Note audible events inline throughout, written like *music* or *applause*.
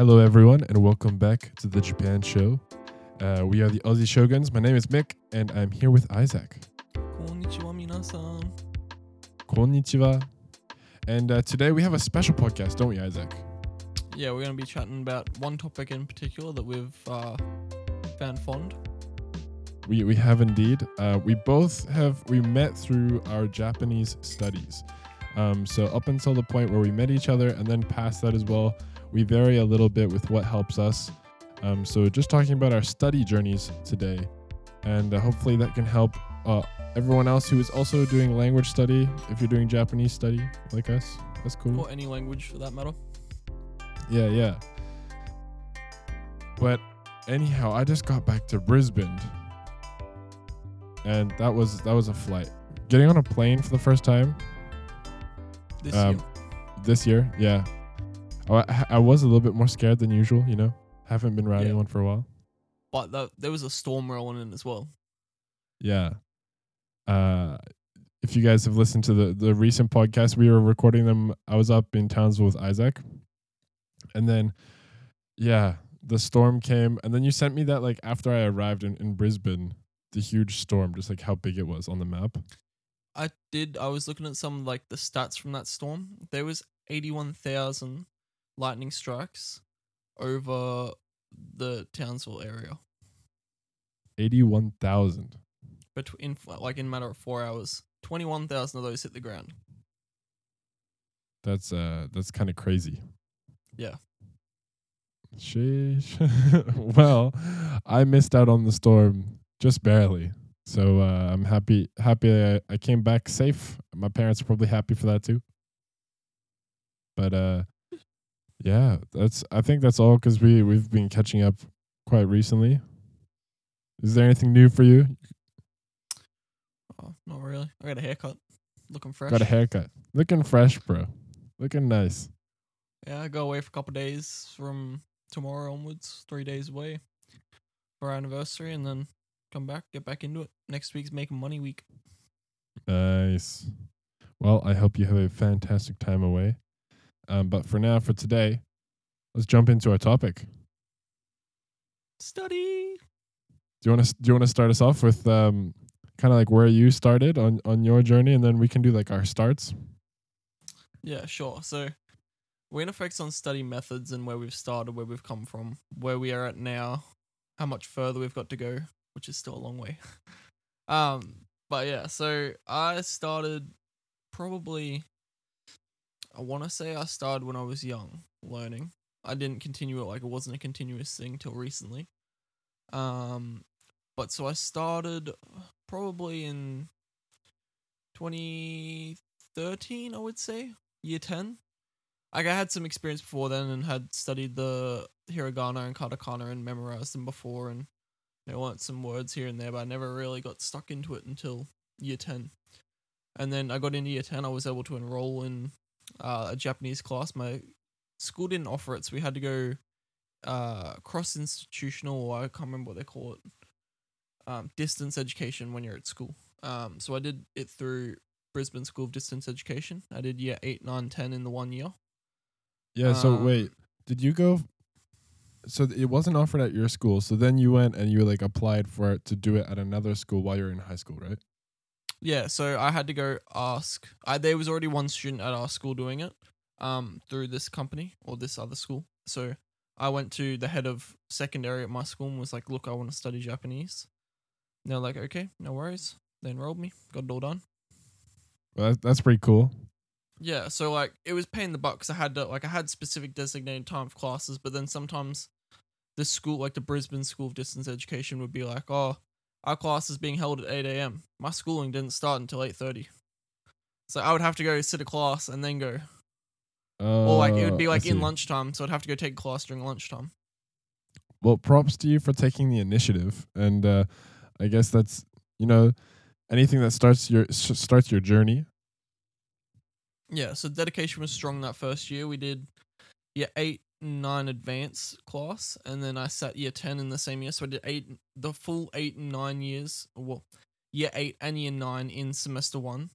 Hello, everyone, and welcome back to the Japan Show. Uh, we are the Aussie Shoguns. My name is Mick, and I'm here with Isaac. Konnichiwa, minasan. Konnichiwa. And uh, today we have a special podcast, don't we, Isaac? Yeah, we're going to be chatting about one topic in particular that we've uh, found fond. We, we have indeed. Uh, we both have, we met through our Japanese studies. Um, so up until the point where we met each other, and then past that as well, we vary a little bit with what helps us. Um, so just talking about our study journeys today, and uh, hopefully that can help uh, everyone else who is also doing language study. If you're doing Japanese study like us, that's cool. Or any language for that matter. Yeah, yeah. But anyhow, I just got back to Brisbane. And that was that was a flight. Getting on a plane for the first time This Um, year. this year, yeah. I, I was a little bit more scared than usual, you know. Haven't been riding Yeah. one for a while. But the, there was a storm rolling in as well. Yeah. Uh if you guys have listened to the the recent podcast, we were recording them. I was up in Townsville with Isaac. And then yeah, the storm came and then you sent me that like after I arrived in, in Brisbane, the huge storm, just like how big it was on the map. I did, I was looking at some like the stats from that storm. There was 81,000 lightning strikes over the Townsville area. Eighty one thousand. Between like in a matter of four hours, 21,000 of those hit the ground. That's uh that's kind of crazy. Yeah. Sheesh. *laughs* well, I missed out on the storm just barely. So uh, I'm happy happy I, I came back safe. My parents are probably happy for that too. But uh yeah, that's I think that's all cuz we we've been catching up quite recently. Is there anything new for you? Oh, not really. I got a haircut. Looking fresh. Got a haircut. Looking fresh, bro. Looking nice. Yeah, I go away for a couple days from tomorrow onwards, three days away for our anniversary, and then come back, get back into it. Next week's making money week. Nice. Well, I hope you have a fantastic time away. Um, but for now, for today, let's jump into our topic. Study. Do you want to do you want to start us off with um, kind of like where you started on on your journey, and then we can do like our starts. Yeah, sure. So we're gonna focus on study methods and where we've started, where we've come from, where we are at now, how much further we've got to go, which is still a long way. *laughs* um, but yeah, so I started probably I want to say I started when I was young learning. I didn't continue it like it wasn't a continuous thing till recently. Um, but so I started probably in 2013, I would say, year 10. Like I had some experience before then and had studied the hiragana and katakana and memorized them before and there weren't some words here and there, but I never really got stuck into it until year 10. And then I got into year 10, I was able to enroll in uh, a Japanese class. My school didn't offer it, so we had to go uh, cross institutional, or I can't remember what they call it, um, distance education when you're at school. Um, so I did it through Brisbane School of Distance Education. I did year 8, 9, 10 in the one year. Yeah. So Um, wait, did you go? So it wasn't offered at your school. So then you went and you like applied for it to do it at another school while you're in high school, right? Yeah, so I had to go ask. I there was already one student at our school doing it, um, through this company or this other school. So I went to the head of secondary at my school and was like, "Look, I want to study Japanese." And they're like, "Okay, no worries." They enrolled me, got it all done. Well, that's pretty cool. Yeah, so like it was paying the buck I had to like I had specific designated time for classes, but then sometimes the school, like the Brisbane School of Distance Education, would be like, "Oh, our class is being held at eight a.m. My schooling didn't start until eight thirty, so I would have to go sit a class and then go, or like it would be Uh, like in lunchtime, so I'd have to go take a class during lunchtime. well props to you for taking the initiative and uh i guess that's you know anything that starts your starts your journey Yeah, so dedication was strong that first year. We did year eight, nine advance class, and then I sat year ten in the same year. So I did eight, the full eight and nine years. Well, year eight and year nine in semester one,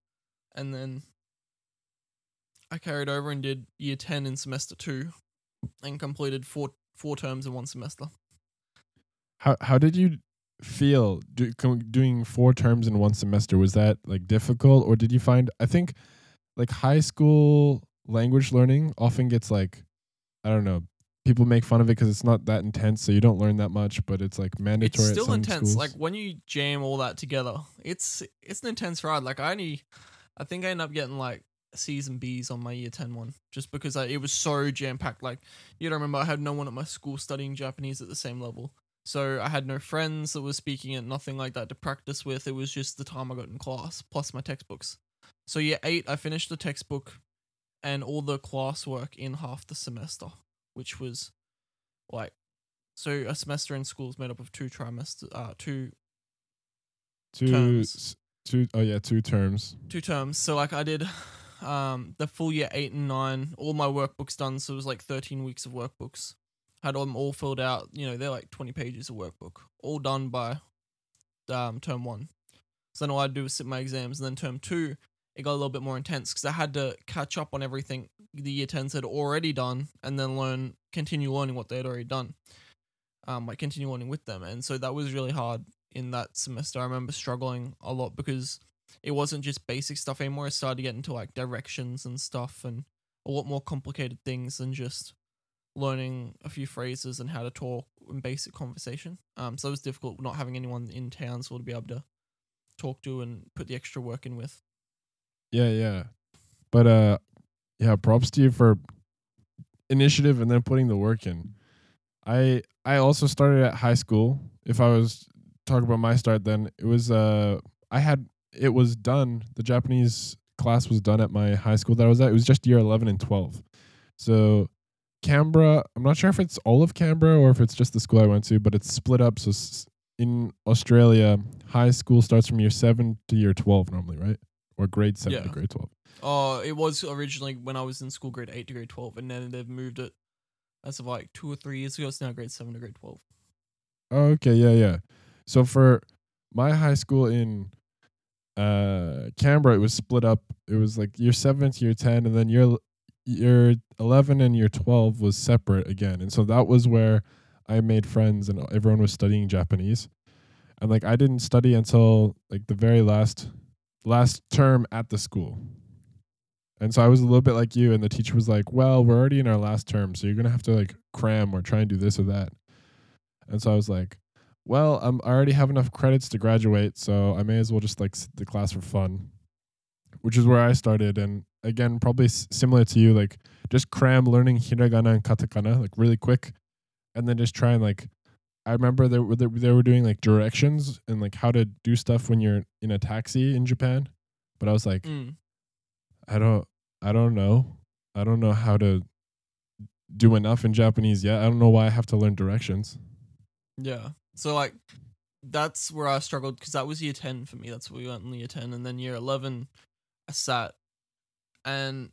and then I carried over and did year ten in semester two, and completed four four terms in one semester. How how did you feel do, doing four terms in one semester? Was that like difficult, or did you find? I think like high school language learning often gets like I don't know. People make fun of it because it's not that intense, so you don't learn that much. But it's like mandatory. It's still intense. schools. Like when you jam all that together, it's it's an intense ride. Like I only, I think I end up getting like C's and B's on my year 10 one just because I, it was so jam packed. Like you don't remember, I had no one at my school studying Japanese at the same level. So I had no friends that was speaking it, nothing like that to practice with. It was just the time I got in class plus my textbooks. So year eight, I finished the textbook and all the classwork in half the semester, which was like so a semester in school is made up of two trimesters, uh, two two terms. two oh yeah two terms. two terms. So like I did um the full year eight and nine, all my workbooks done. So it was like thirteen weeks of workbooks. Had them all filled out. You know, they're like twenty pages of workbook, all done by um term one. So then all I'd do was sit my exams, and then term two, it got a little bit more intense because I had to catch up on everything the year tens had already done, and then learn, continue learning what they had already done. Um, like continue learning with them, and so that was really hard in that semester. I remember struggling a lot because it wasn't just basic stuff anymore. I started to get into like directions and stuff and a lot more complicated things than just learning a few phrases and how to talk in basic conversation. Um, so it was difficult not having anyone in Townsville to be able to talk to and put the extra work in with. Yeah, yeah. But uh yeah, props to you for initiative and then putting the work in. I I also started at high school. If I was talk about my start then, it was uh I had it was done. The Japanese class was done at my high school that I was at. It was just year 11 and 12. So Canberra, I'm not sure if it's all of Canberra or if it's just the school I went to, but it's split up so in Australia, high school starts from year 7 to year 12 normally, right? Or grade 7 to Yeah. grade 12. Oh, it was originally when I was in school, grade eight to grade twelve, and then they've moved it as of like two or three years ago. It's now grade seven to grade twelve. Oh, okay, yeah, yeah. So for my high school in uh Canberra, it was split up. It was like year seven to year ten, and then year year eleven and year twelve was separate again. And so that was where I made friends, and everyone was studying Japanese. And like I didn't study until like the very last last term at the school. And so I was a little bit like you, and the teacher was like, "Well, we're already in our last term, so you're gonna have to like cram or try and do this or that." And so I was like, well, um, I already have enough credits to graduate, so I may as well just like sit the class for fun, which is where I started. And again, probably s- similar to you, like just cram learning hiragana and katakana like really quick, and then just try and like. I remember they were they were doing like directions and like how to do stuff when you're in a taxi in Japan, but I was like, Mm. I don't I don't know. I don't know how to do enough in Japanese yet. I don't know why I have to learn directions. Yeah. So like that's where I struggled because that was year ten for me. That's where we went in year ten, and then year eleven, I sat, and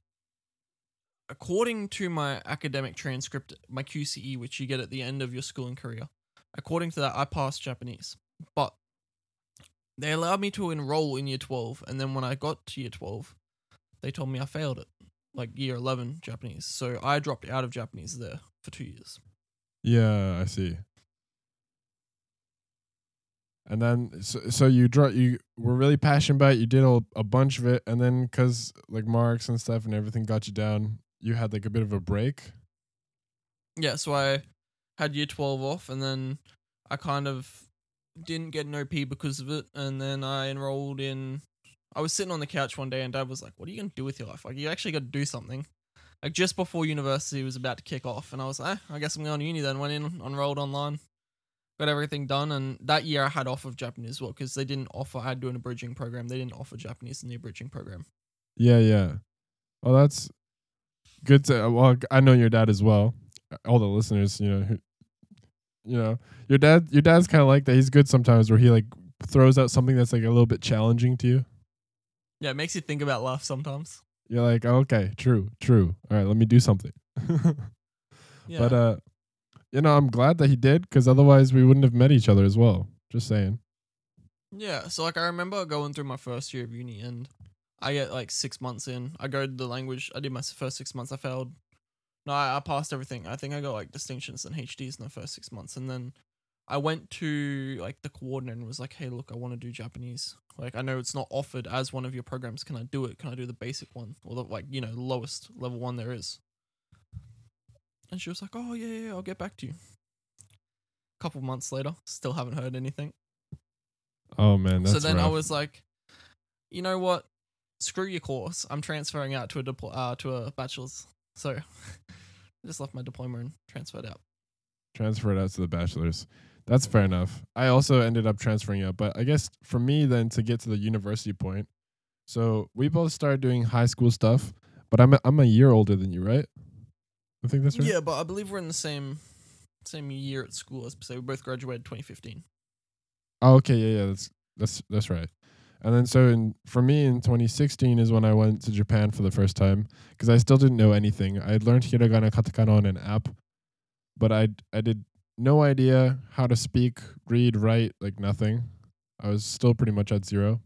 according to my academic transcript, my QCE, which you get at the end of your schooling career, according to that, I passed Japanese, but they allowed me to enroll in year twelve, and then when I got to year twelve, they told me I failed it, like year eleven Japanese. So I dropped out of Japanese there for two years. Yeah, I see. And then, so, so you draw, you were really passionate about it. You did a, a bunch of it, and then because like marks and stuff and everything got you down, you had like a bit of a break. yeah, so I had year 12 off and then I kind of didn't get an OP because of it. And then I enrolled in. I was sitting on the couch one day and dad was like, What are you going to do with your life? Like, you actually got to do something. Like, just before university was about to kick off. And I was like, eh, I guess I'm going to uni then. Went in, enrolled online, got everything done. And that year I had off of Japanese well because they didn't offer, I had to do an abridging program. They didn't offer Japanese in the abridging program. Yeah, yeah. Well, that's good to. Well, I know your dad as well. All the listeners, you know, who, you know, your dad. Your dad's kind of like that. He's good sometimes, where he like throws out something that's like a little bit challenging to you. Yeah, it makes you think about life sometimes. You're like, oh, okay, true, true. All right, let me do something. *laughs* Yeah. But uh, you know, I'm glad that he did because otherwise we wouldn't have met each other as well. Just saying. Yeah, so like I remember going through my first year of uni and I get like six months in. I go to the language. I did my first six months. I failed No, I, I passed everything. I think I got like distinctions and HDs in the first six months, and then I went to like the coordinator and was like, "Hey, look, I want to do Japanese. Like, I know it's not offered as one of your programs. Can I do it? Can I do the basic one or the like, you know, lowest level one there is?" And she was like, "Oh yeah, yeah, I'll get back to you." A couple months later, still haven't heard anything. Oh man, that's so then I was like, you know what? Screw your course. I'm transferring out to a diplo- uh, to a bachelor's. So I *laughs* just left my diploma and transferred out. transferred out to the bachelor's. That's fair enough. I also ended up transferring out, but I guess for me then to get to the university point. So we both started doing high school stuff, but I'm a, I'm a year older than you, right? I think that's right. Yeah, but I believe we're in the same same year at school. As so we both graduated 2015. Oh, okay, yeah, yeah, that's that's that's right. And then so in for me in 2016 is when I went to Japan for the first time because I still didn't know anything. I had learned hiragana, katakana on an app, but I I did no idea how to speak, read, write, like nothing. I was still pretty much at zero.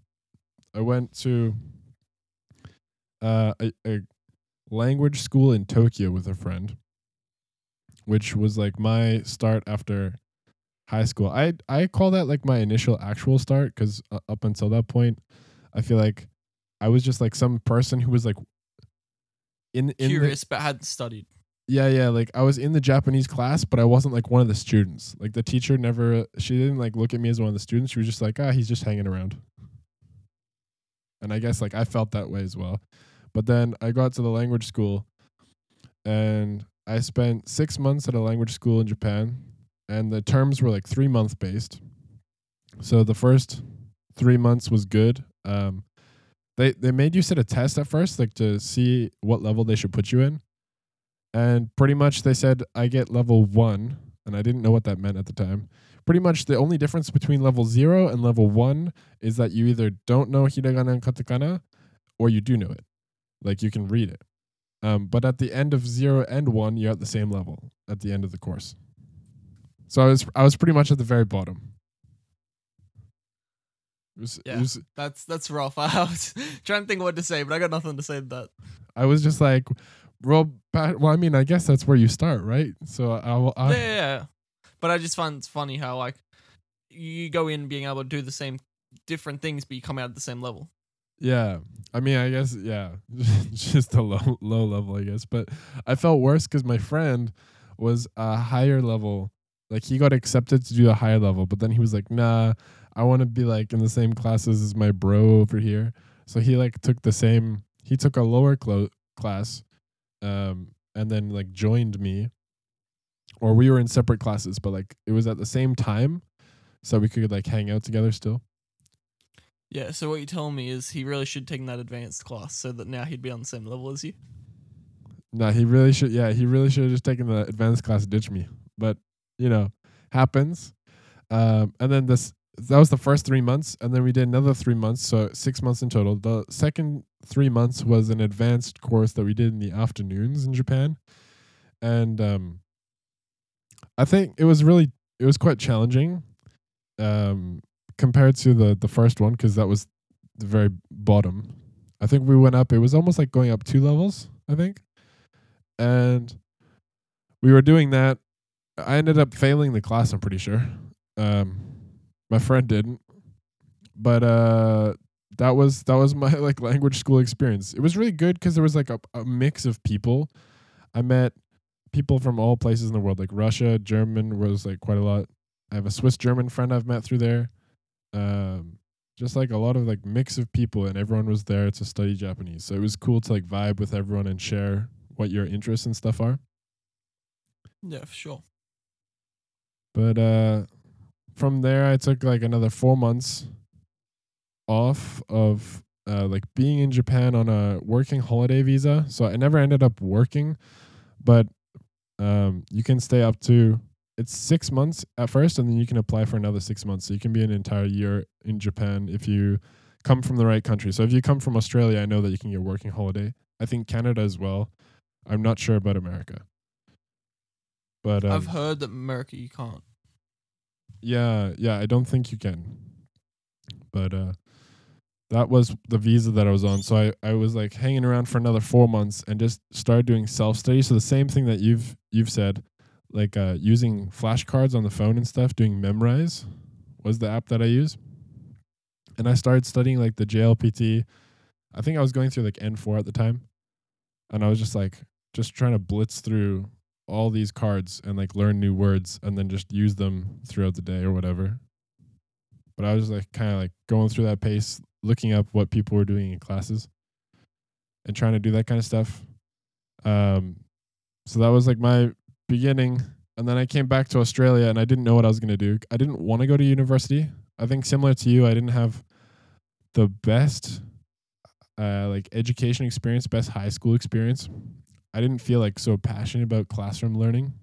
I went to uh, a, a language school in Tokyo with a friend, which was like my start after high school. I I call that like my initial actual start because uh, up until that point, I feel like I was just like some person who was like in in the, Curious, but hadn't studied. yeah yeah like I was in the Japanese class, but I wasn't like one of the students. Like the teacher never she didn't like look at me as one of the students. She was just like ah he's just hanging around. And I guess like I felt that way as well. But then I got to the language school and I spent 6 months at a language school in Japan and the terms were like 3 month based. So the first 3 months was good. Um they they made you sit a test at first like to see what level they should put you in. And pretty much they said I get level 1 and I didn't know what that meant at the time. Pretty much the only difference between level 0 and level 1 is that you either don't know hiragana and katakana or you do know it. Like you can read it. Um, but at the end of 0 and 1 you're at the same level at the end of the course. So I was I was pretty much at the very bottom. It was, Yeah. it was That's that's rough. *laughs* I was trying to think what to say, but I got nothing to say to that. I was just like, well, well, I mean, I guess that's where you start, right? So I, will- I yeah, yeah, yeah. But I just find it's funny how like you go in being able to do the same different things, but you come out at the same level. yeah. I mean, I guess yeah, *laughs* just a low low level, I guess. But I felt worse because my friend was a higher level. Like he got accepted to do a higher level, but then he was like, nah, I want to be like in the same classes as my bro over here. So he like took the same. He took a lower clo- class, um, and then like joined me, or we were in separate classes, but like it was at the same time, so we could like hang out together still. Yeah. So what you're telling me is he really should take that advanced class so that now he'd be on the same level as you. No, he really should. Yeah, he really should have just taken the advanced class and ditched me. But you know, happens. Um, and then this that was the first three months, and then we did another three months, so six months in total. The second three months was an advanced course that we did in the afternoons in Japan, and um, I think it was really it was quite challenging, um, compared to the the first one because that was the very bottom. I think we went up. It was almost like going up two levels. I think and we were doing that. I ended up failing the class. I'm pretty sure. Um, my friend didn't, but uh, that was that was my *laughs* like language school experience. It was really good because there was like a, a mix of people. I met people from all places in the world, like Russia, German was like quite a lot. I have a Swiss German friend I've met through there. Um, just like a lot of like mix of people, and everyone was there to study Japanese. So it was cool to like vibe with everyone and share what your interests and stuff are. Yeah, for sure. But uh from there I took like another 4 months off of uh like being in Japan on a working holiday visa. So I never ended up working, but um you can stay up to it's 6 months at first and then you can apply for another 6 months. So you can be an entire year in Japan if you come from the right country. So if you come from Australia, I know that you can get working holiday. I think Canada as well. I'm not sure about America. But um, I've heard that America you can't. yeah, yeah, I don't think you can. But uh that was the visa that I was on. So I, I was like hanging around for another four months and just started doing self study. So the same thing that you've you've said, like uh, using flashcards on the phone and stuff, doing Memrise was the app that I use. And I started studying like the JLPT. I think I was going through like N4 at the time. And I was just like just trying to blitz through all these cards and like learn new words and then just use them throughout the day or whatever. But I was like kind of like going through that pace, looking up what people were doing in classes and trying to do that kind of stuff. Um, so that was like my beginning. And then I came back to Australia and I didn't know what I was going to do. I didn't want to go to university. I think similar to you, I didn't have the best uh, like education experience, best high school experience. I didn't feel like so passionate about classroom learning,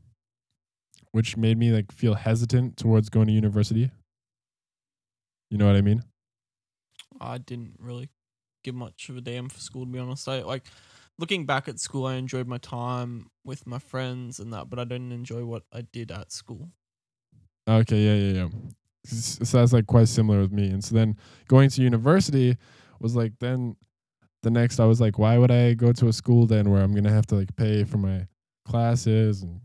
which made me like feel hesitant towards going to university. You know what I mean? I didn't really give much of a damn for school to be honest. I like looking back at school I enjoyed my time with my friends and that, but I didn't enjoy what I did at school. Okay, yeah, yeah, yeah. So that's like quite similar with me. And so then going to university was like then the next I was like, why would I go to a school then where I'm gonna have to like pay for my classes and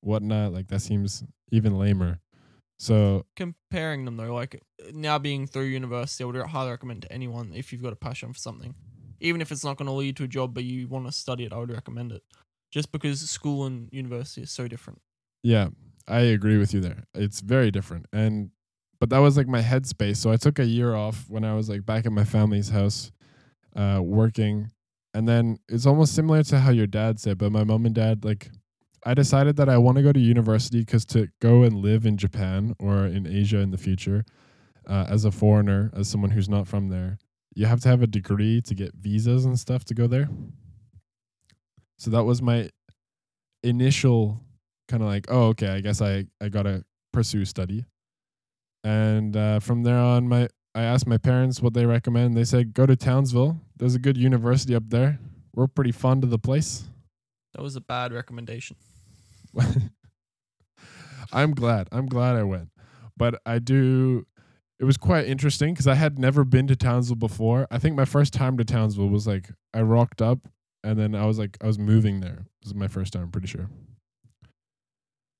whatnot? Like that seems even lamer. So comparing them though, like now being through university, I would highly recommend to anyone if you've got a passion for something, even if it's not going to lead to a job, but you want to study it, I would recommend it, just because school and university is so different. Yeah, I agree with you there. It's very different, and but that was like my headspace. So I took a year off when I was like back at my family's house, uh, working, and then it's almost similar to how your dad said, but my mom and dad like I decided that I want to go to university because to go and live in Japan or in Asia in the future, uh, as a foreigner, as someone who's not from there, you have to have a degree to get visas and stuff to go there. So that was my initial kind of like, oh, okay, I guess I, I got to pursue study. And uh, from there on, my I asked my parents what they recommend. They said, go to Townsville. There's a good university up there. We're pretty fond of the place. That was a bad recommendation. *laughs* I'm glad. I'm glad I went. But I do it was quite interesting because I had never been to Townsville before. I think my first time to Townsville was like I rocked up and then I was like I was moving there. This is my first time, I'm pretty sure.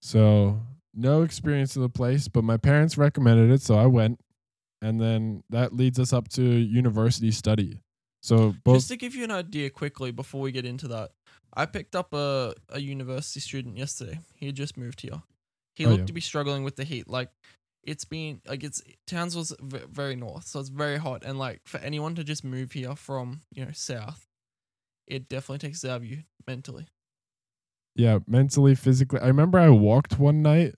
So no experience of the place, but my parents recommended it, so I went. And then that leads us up to university study. So both Just to give you an idea quickly before we get into that, I picked up a, a university student yesterday. He had just moved here. He Oh, looked yeah. to be struggling with the heat. Like, it's been like it's Townsville's v- very north, so it's very hot. And like for anyone to just move here from you know south, it definitely takes it out of you mentally. yeah, mentally, physically. I remember I walked one night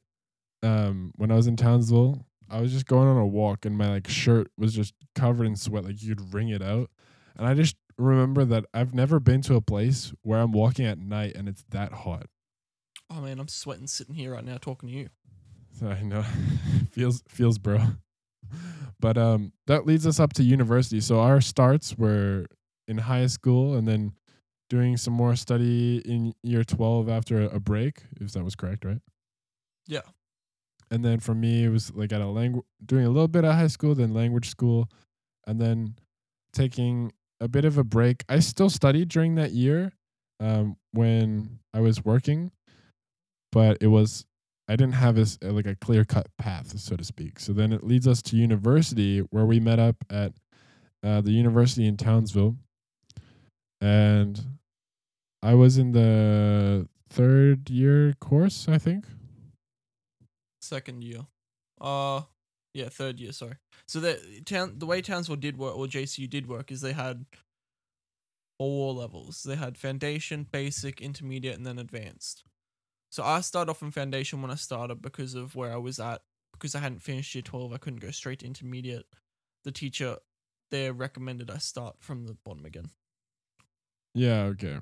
um when I was in Townsville. I was just going on a walk and my like shirt was just covered in sweat, like you could wring it out. And I just remember that I've never been to a place where I'm walking at night and it's that hot. Oh man, I'm sweating sitting here right now talking to you. I know. *laughs* feels feels bro. But um that leads us up to university. So our starts were in high school and then doing some more study in year 12 after a, a break, if that was correct, right? Yeah. And then for me it was like at a language doing a little bit of high school, then language school, and then taking a bit of a break. I still studied during that year um when I was working, but it was I didn't have this uh, like a clear cut path, so to speak. So then it leads us to university, where we met up at uh, the university in Townsville, and I was in the third year course, I think. Second year. Uh yeah, third year, sorry. So the town the way Townsville did work or JCU did work is they had four levels. They had foundation, basic, intermediate, and then advanced. So I started off in foundation when I started because of where I was at. Because I hadn't finished year twelve, I couldn't go straight to intermediate. The teacher there recommended I start from the bottom again. Yeah, okay.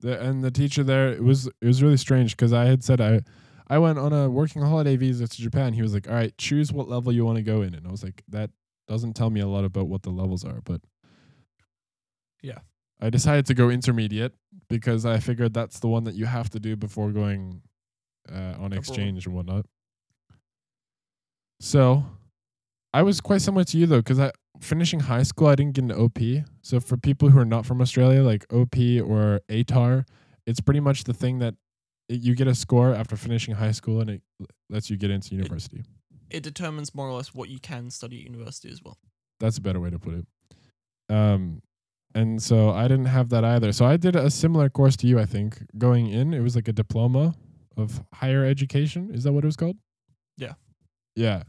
The, and the teacher there it was it was really strange because I had said I I went on a working holiday visa to Japan. He was like, "All right, choose what level you want to go in," and I was like, "That doesn't tell me a lot about what the levels are." But Yeah. I decided to go intermediate because I figured that's the one that you have to do before going uh, on exchange and whatnot. So I was quite similar to you though, because I finishing high school, I didn't get an OP. So for people who are not from Australia, like OP or ATAR, it's pretty much the thing that you get a score after finishing high school, and it lets you get into university. It determines more or less what you can study at university as well. That's a better way to put it. Um, and so I didn't have that either. So I did a similar course to you, I think. Going in, it was like a diploma of higher education. Is that what it was called? Yeah. Yeah.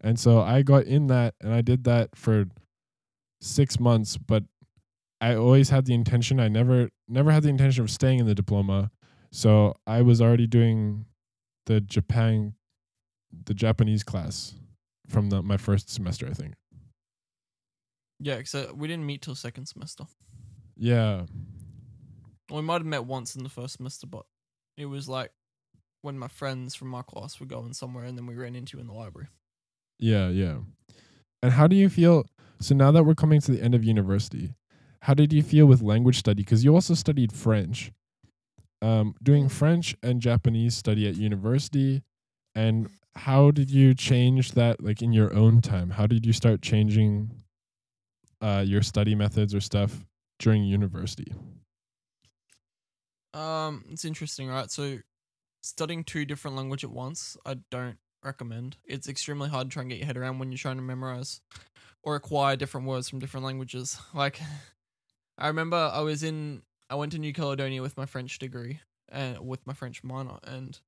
And so I got in that and I did that for six months, but I always had the intention. I never never had the intention of staying in the diploma. So I was already doing the Japan the Japanese class from the, my first semester, I think. Yeah, because uh, we didn't meet till second semester. Yeah. We might have met once in the first semester, but it was like when my friends from my class were going somewhere, and then we ran into you in the library. Yeah, yeah. And how do you feel? So now that we're coming to the end of university, how did you feel with language study? Because you also studied French. Um, doing French and Japanese study at university, and how did you change that, like in your own time? How did you start changing uh, your study methods or stuff during university? Um, it's interesting, right? So, studying two different language at once, I don't recommend. It's extremely hard to try and get your head around when you're trying to memorize or acquire different words from different languages. *laughs* Like, *laughs* I remember I was in, I went to New Caledonia with my French degree and with my French minor, and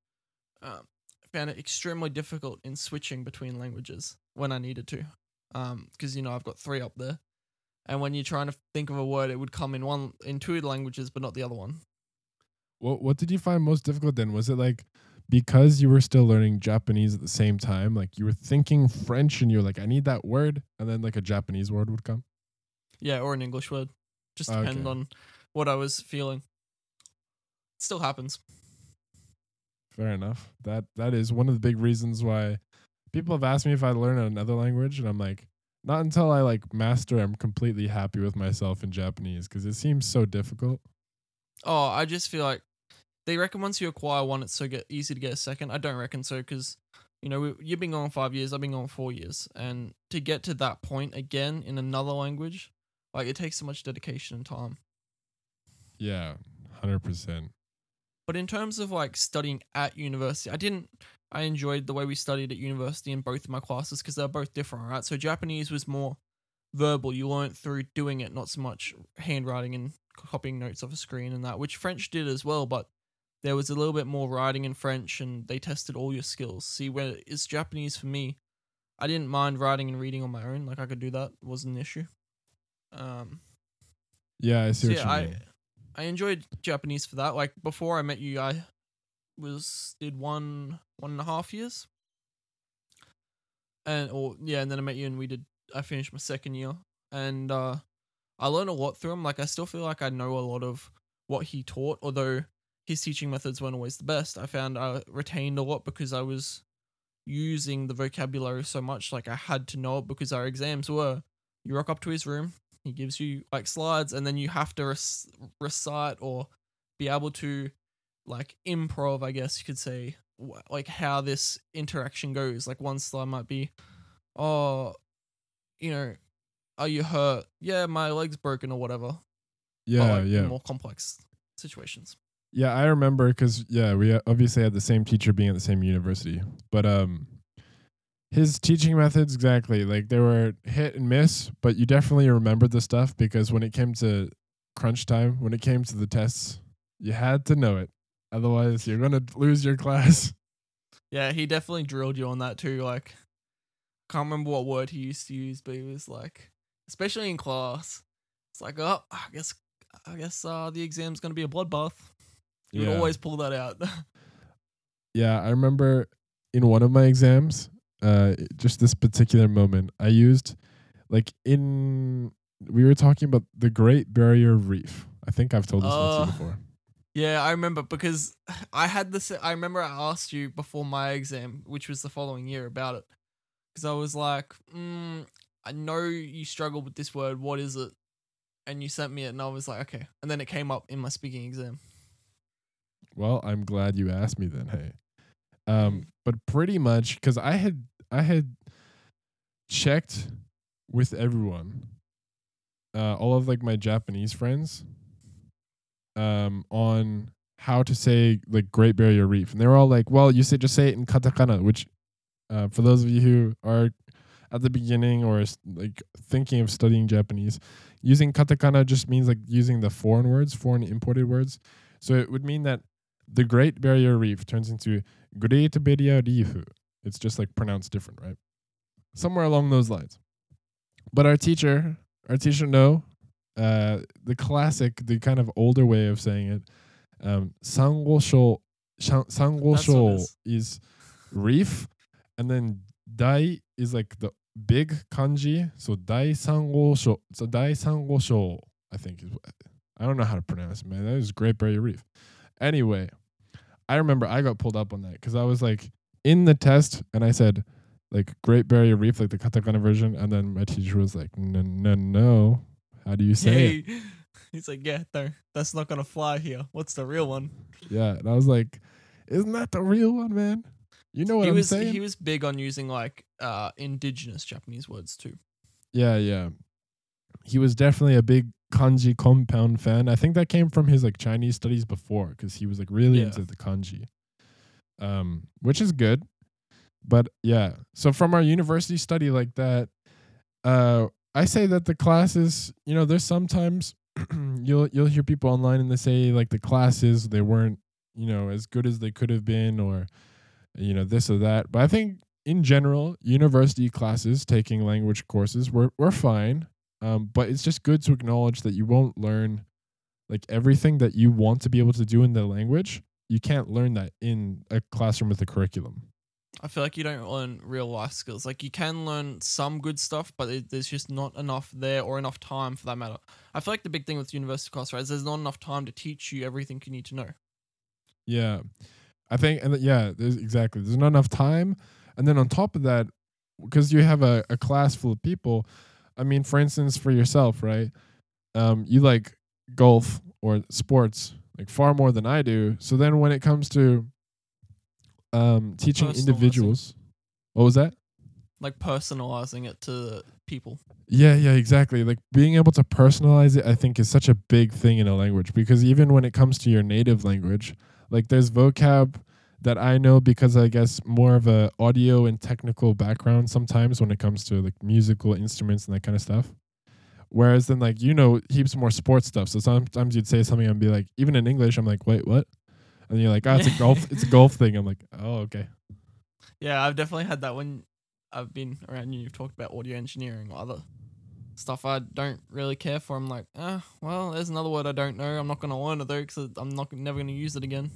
um, found it extremely difficult in switching between languages when I needed to. Um, because you know I've got three up there, and when you're trying to think of a word, it would come in one in two languages, but not the other one. What What did you find most difficult then? Was it like because you were still learning Japanese at the same time, like you were thinking French and you're like, I need that word, and then like a Japanese word would come? Yeah, or an English word. Just depend Okay. on what I was feeling. It still happens. Fair enough. That that is one of the big reasons why people have asked me if I learn another language, and I'm like, not until I like master. I'm completely happy with myself in Japanese because it seems so difficult. Oh, I just feel like they reckon once you acquire one, it's so get easy to get a second. I don't reckon so because you know we, you've been going five years, I've been going four years, and to get to that point again in another language, like it takes so much dedication and time. Yeah, hundred percent. But in terms of like studying at university, I didn't. I enjoyed the way we studied at university in both of my classes because they're both different, right? So Japanese was more verbal. You learnt through doing it, not so much handwriting and copying notes off a screen and that, which French did as well. But there was a little bit more writing in French, and they tested all your skills. See, where it's Japanese for me, I didn't mind writing and reading on my own. Like I could do that, it wasn't an issue. Um, Yeah, I see so what yeah, you mean. I enjoyed Japanese for that. Like before I met you, I was did one one and a half years, and or yeah, and then I met you and we did. I finished my second year, and uh, I learned a lot through him. Like I still feel like I know a lot of what he taught, although his teaching methods weren't always the best. I found I retained a lot because I was using the vocabulary so much. Like I had to know it because our exams were. You rock up to his room, he gives you like slides, and then you have to rec- recite or be able to like improv, I guess you could say, wh- like how this interaction goes. Like one slide might be, oh, you know, are you hurt? Yeah, my leg's broken or whatever. Yeah, like, yeah, More complex situations. yeah. I remember because yeah, we uh, obviously had the same teacher being at the same university, but um, his teaching methods exactly like they were hit and miss, but you definitely remembered the stuff because when it came to crunch time, when it came to the tests, you had to know it. Otherwise, you're gonna lose your class. *laughs* Yeah, he definitely drilled you on that too. Like, can't remember what word he used to use, but he was like, especially in class, it's like, oh, I guess, I guess uh, the exam's gonna be a bloodbath. Would Yeah. always pull that out. *laughs* Yeah, I remember in one of my exams, uh, just this particular moment, I used like in we were talking about the Great Barrier Reef. I think I've told this one to Uh, you before. yeah, I remember because *sighs* I had this. I remember I asked you before my exam, which was the following year, about it, because I was like, mm, I know you struggle with this word. What is it? And you sent me it, and I was like, okay. And then it came up in my speaking exam. Well, I'm glad you asked me then. Hey, um, but pretty much because I had I had checked with everyone, uh, all of like my Japanese friends, um, on how to say like Great Barrier Reef, and they were all like, "Well, you say just say it in katakana," which, uh, for those of you who are at the beginning or like thinking of studying Japanese, using katakana just means like using the foreign words, foreign imported words. So it would mean that the Great Barrier Reef turns into Great Barrier Reef. It's just like pronounced different, right? Somewhere along those lines. But our teacher, our teacher, no, uh, the classic, the kind of older way of saying it, um, Sangosho is. reef, and then Dai is like the big kanji. So Dai Sangosho, so Dai Sangosho, I think is. what- I don't know how to pronounce it, man. That is Great Barrier Reef. Anyway, I remember I got pulled up on that because I was like in the test and I said like Great Barrier Reef, like the katakana version, and then my teacher was like, no, no, no. How do you say? Yeah, *laughs* he- he's like, yeah, that's not gonna fly here. What's the real one? Yeah, and I was like, isn't that the real one, man? You know what he I'm was saying? he was big on using like uh indigenous Japanese words too. Yeah, yeah. He was definitely a big kanji compound fan. I think that came from his like Chinese studies before because he was like really Yeah. into the kanji. Um, which is good. But yeah, so from our university study like that, uh, I say that the classes, you know, there's sometimes *clears throat* you'll you'll hear people online and they say like the classes they weren't, you know, as good as they could have been or you know, this or that. But I think in general, university classes taking language courses were were fine. Um, but it's just good to acknowledge that you won't learn like everything that you want to be able to do in the language. You can't learn that in a classroom with a curriculum. I feel like you don't learn real life skills. Like you can learn some good stuff, but it, there's just not enough there or enough time for that matter. I feel like the big thing with university class, right, is there's not enough time to teach you everything you need to know. Yeah. I think, and th- yeah, there's exactly. There's not enough time. And then on top of that, because you have a, a class full of people, I mean, for instance, for yourself, right? Um, you like golf or sports like far more than I do. So then when it comes to um, teaching individuals, what was that? Like personalizing it to people. Yeah, yeah, exactly. Like being able to personalize it, I think, is such a big thing in a language because even when it comes to your native language, like there's vocab that I know because I guess more of a audio and technical background sometimes when it comes to like musical instruments and that kind of stuff. Whereas then like you know heaps more sports stuff. So sometimes you'd say something and be like, even in English, I'm like, wait, what? And you're like, oh, it's a golf, it's a golf thing. I'm like, oh, okay. Yeah, I've definitely had that when I've been around you. You've talked about audio engineering or other stuff I don't really care for. I'm like, ah, well, there's another word I don't know. I'm not gonna learn it though, because I'm not never gonna use it again.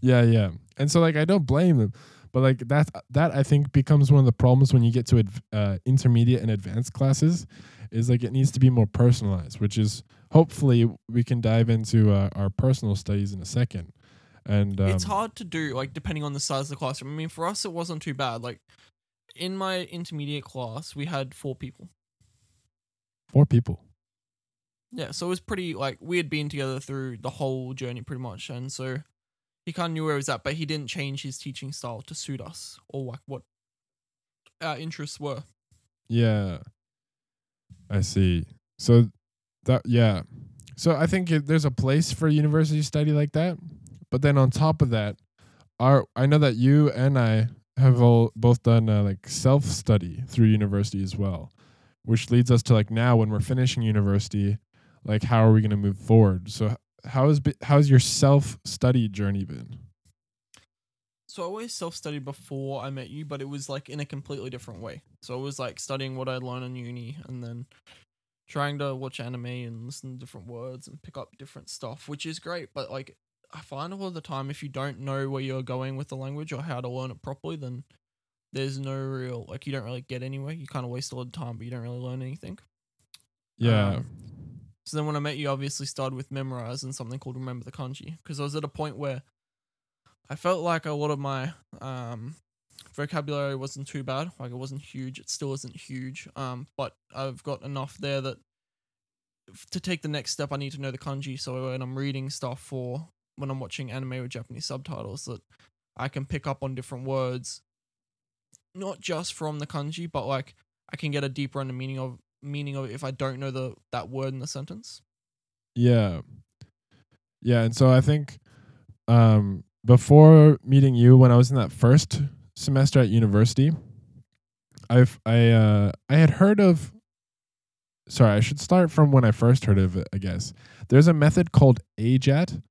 Yeah, yeah. And so like I don't blame them, but like that that I think becomes one of the problems when you get to uh, intermediate and advanced classes is like it needs to be more personalized, which is hopefully we can dive into uh, our personal studies in a second. And um, it's hard to do, like depending on the size of the classroom. I mean, for us, it wasn't too bad. Like in my intermediate class, we had four people. four people. Yeah, so it was pretty like we had been together through the whole journey pretty much, and so he kind of knew where he was at, but he didn't change his teaching style to suit us or like what our interests were. Yeah, I see. So that yeah, so I think it, there's a place for university study like that, but then on top of that, our I know that you and I have all both done uh, like self study through university as well, which leads us to like now when we're finishing university, like how are we going to move forward? So h- how is be- how's your self study journey been? So I always self studied before I met you, but it was like in a completely different way. So it was like studying what I'd learned in uni and then trying to watch anime and listen to different words and pick up different stuff, which is great. But like I find a lot of the time if you don't know where you're going with the language or how to learn it properly, then there's no real like you don't really get anywhere. You kind of waste a lot of time, but you don't really learn anything. Yeah, Um, so then when I met you, obviously started with Memrise and something called remember the kanji because I was at a point where I felt like a lot of my um, vocabulary wasn't too bad. Like it wasn't huge. It still isn't huge. Um, but I've got enough there that to take the next step, I need to know the kanji. So when I'm reading stuff for when I'm watching anime with Japanese subtitles, that I can pick up on different words, not just from the kanji, but like I can get a deeper meaning of meaning of it if I don't know the that word in the sentence. Yeah. Yeah, and so I think um before meeting you when I was in that first semester at university, I've I uh I had heard of sorry, I should start from when I first heard of it, I guess. There's a method called AJATT,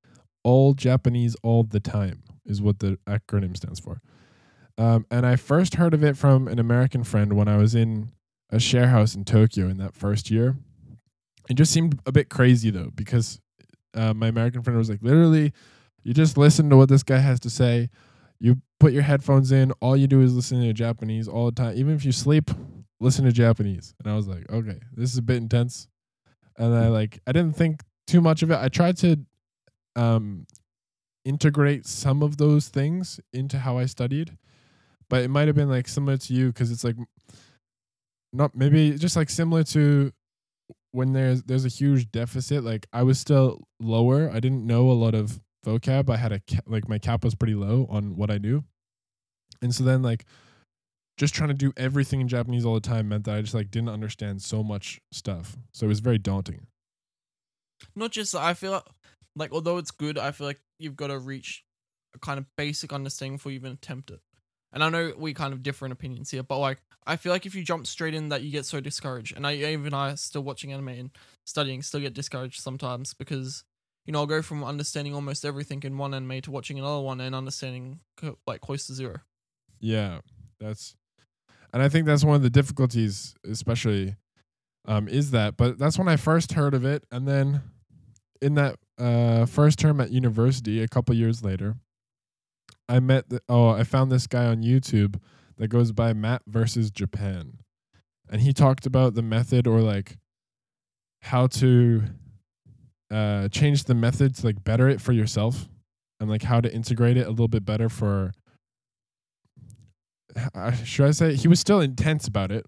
all Japanese all the time is what the acronym stands for. Um, and I first heard of it from an American friend when I was in a share house in Tokyo in that first year. It just seemed a bit crazy though, because uh, my American friend was like, literally, you just listen to what this guy has to say. You put your headphones in. All you do is listen to Japanese all the time. Even if you sleep, listen to Japanese. And I was like, okay, this is a bit intense. And I like, I didn't think too much of it. I tried to um, integrate some of those things into how I studied, but it might have been like similar to you because it's like not maybe just like similar to when there's there's a huge deficit. Like I was still lower. I didn't know a lot of vocab. I had a like my cap was pretty low on what I knew, and so then like just trying to do everything in Japanese all the time meant that I just like didn't understand so much stuff. So it was very daunting. Not just I feel like, like although it's good, I feel like you've got to reach a kind of basic understanding before you even attempt it. And I know we kind of different opinions here, but like I feel like if you jump straight in, that you get so discouraged. And I even I still watching anime and studying still get discouraged sometimes because you know I'll go from understanding almost everything in one anime to watching another one and understanding co- like close to zero. Yeah, that's, and I think that's one of the difficulties, especially, um, is that. But that's when I first heard of it, and then in that uh first term at university, a couple years later, I met. The, oh, I found this guy on YouTube that goes by Matt versus Japan, and he talked about the method or like how to uh change the method to like better it for yourself and like how to integrate it a little bit better for uh, should I say he was still intense about it,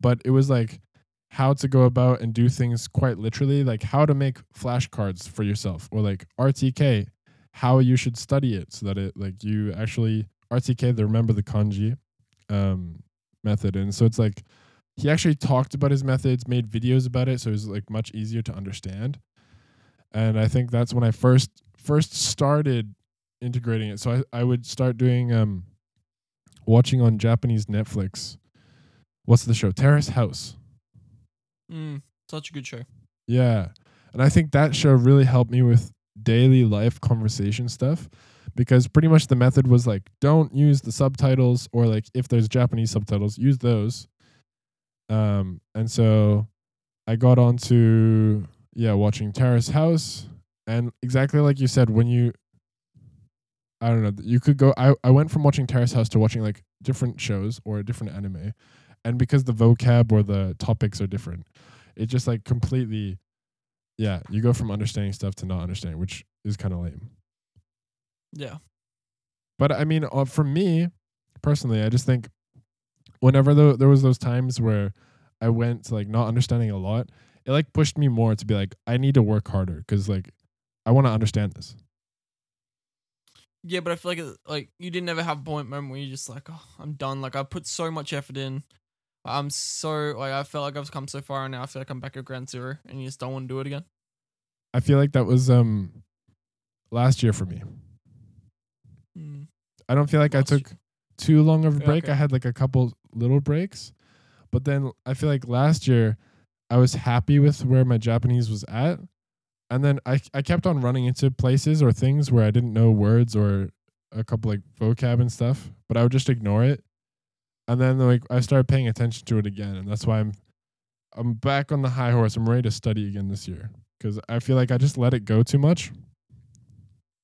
but it was like how to go about and do things quite literally, like how to make flashcards for yourself or like RTK, how you should study it so that it like you actually RTK the remember the kanji um method. And so it's like he actually talked about his methods, made videos about it, so it was like much easier to understand. And I think that's when I first first started integrating it. So I, I would start doing um watching on Japanese Netflix. What's the show? Terrace House. Mm, such a good show. Yeah. And I think that show really helped me with daily life conversation stuff because pretty much the method was like don't use the subtitles or like if there's Japanese subtitles, use those. Um and so I got on to yeah, watching Terrace House and exactly like you said when you I don't know, you could go I I went from watching Terrace House to watching like different shows or a different anime and because the vocab or the topics are different it just like completely yeah you go from understanding stuff to not understanding which is kind of lame Yeah. but i mean uh, for me personally i just think whenever tho- there was those times where i went to like not understanding a lot it like pushed me more to be like i need to work harder because like i want to understand this Yeah, but I feel like it, like you didn't ever have a point moment where you're just like, oh, I'm done. Like I put so much effort in. I'm so like I felt like I've come so far, and now I feel like I'm back at ground zero, and you just don't want to do it again. i feel like that was um last year for me Mm. i don't feel like i Last took too long of a Yeah, break. okay. I had like a couple little breaks, but then I feel like last year I was happy with where my Japanese was at, and then I I kept on running into places or things where I didn't know words or a couple like vocab and stuff, but I would just ignore it, and then like I started paying attention to it again, and that's why I'm I'm back on the high horse. I'm ready to study again this year because I feel like I just let it go too much.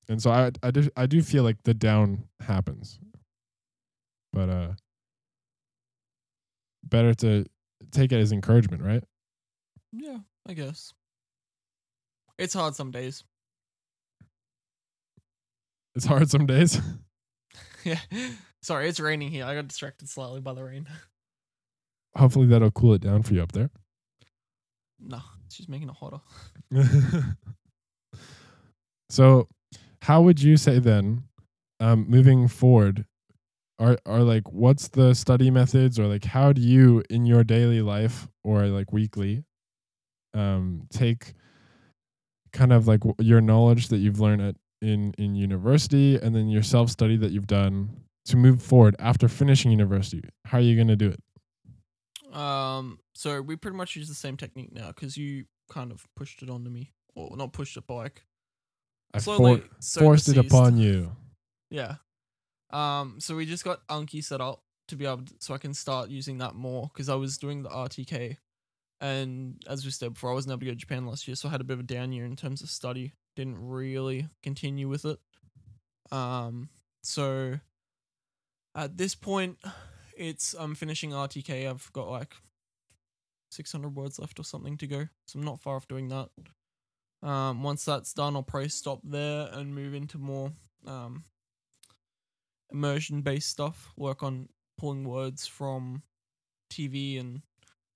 And so I I do I do feel like the down happens but uh better to take it as encouragement right Yeah, I guess. It's hard some days. it's hard some days *laughs* yeah. Sorry, it's raining here. I got distracted slightly by the rain. *laughs* hopefully that'll cool it down for you up there no, it's just making it hotter. *laughs* so how would you say then um moving forward are are like what's the study methods or like how do you in your daily life or like weekly um take kind of like your knowledge that you've learned at in in university and then your self study that you've done to move forward after finishing university how are you going to do it Um, so we pretty much use the same technique now because you kind of pushed it onto me, or not pushed it, but like i slowly for- the forced it upon you Yeah. Um. So we just got Anki set up to be able, to, so I can start using that more because I was doing the RTK, and as we said before, I wasn't able to go to Japan last year, so I had a bit of a down year in terms of study. Didn't really continue with it. Um. So at this point, it's I'm finishing RTK. I've got like 600 words left or something to go, so I'm not far off doing that. Um, once that's done, I'll probably stop there and move into more um, immersion based stuff. Work on pulling words from TV and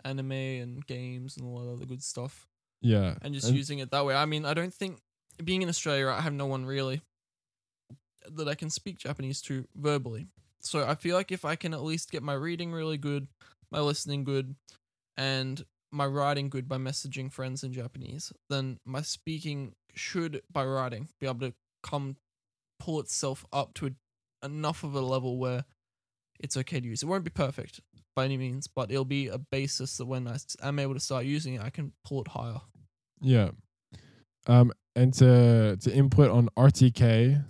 anime and games and all that other good stuff, yeah and just using it that way. I mean, I don't think being in Australia, I have no one really that I can speak Japanese to verbally. So I feel like if I can at least get my reading really good, my listening good, and my writing good by messaging friends in Japanese, then my speaking should, by writing, be able to come pull itself up to a, enough of a level where it's okay to use. It won't be perfect by any means, but it'll be a basis that when I am able to start using it, I can pull it higher. Yeah. Um, and to to input on RTK,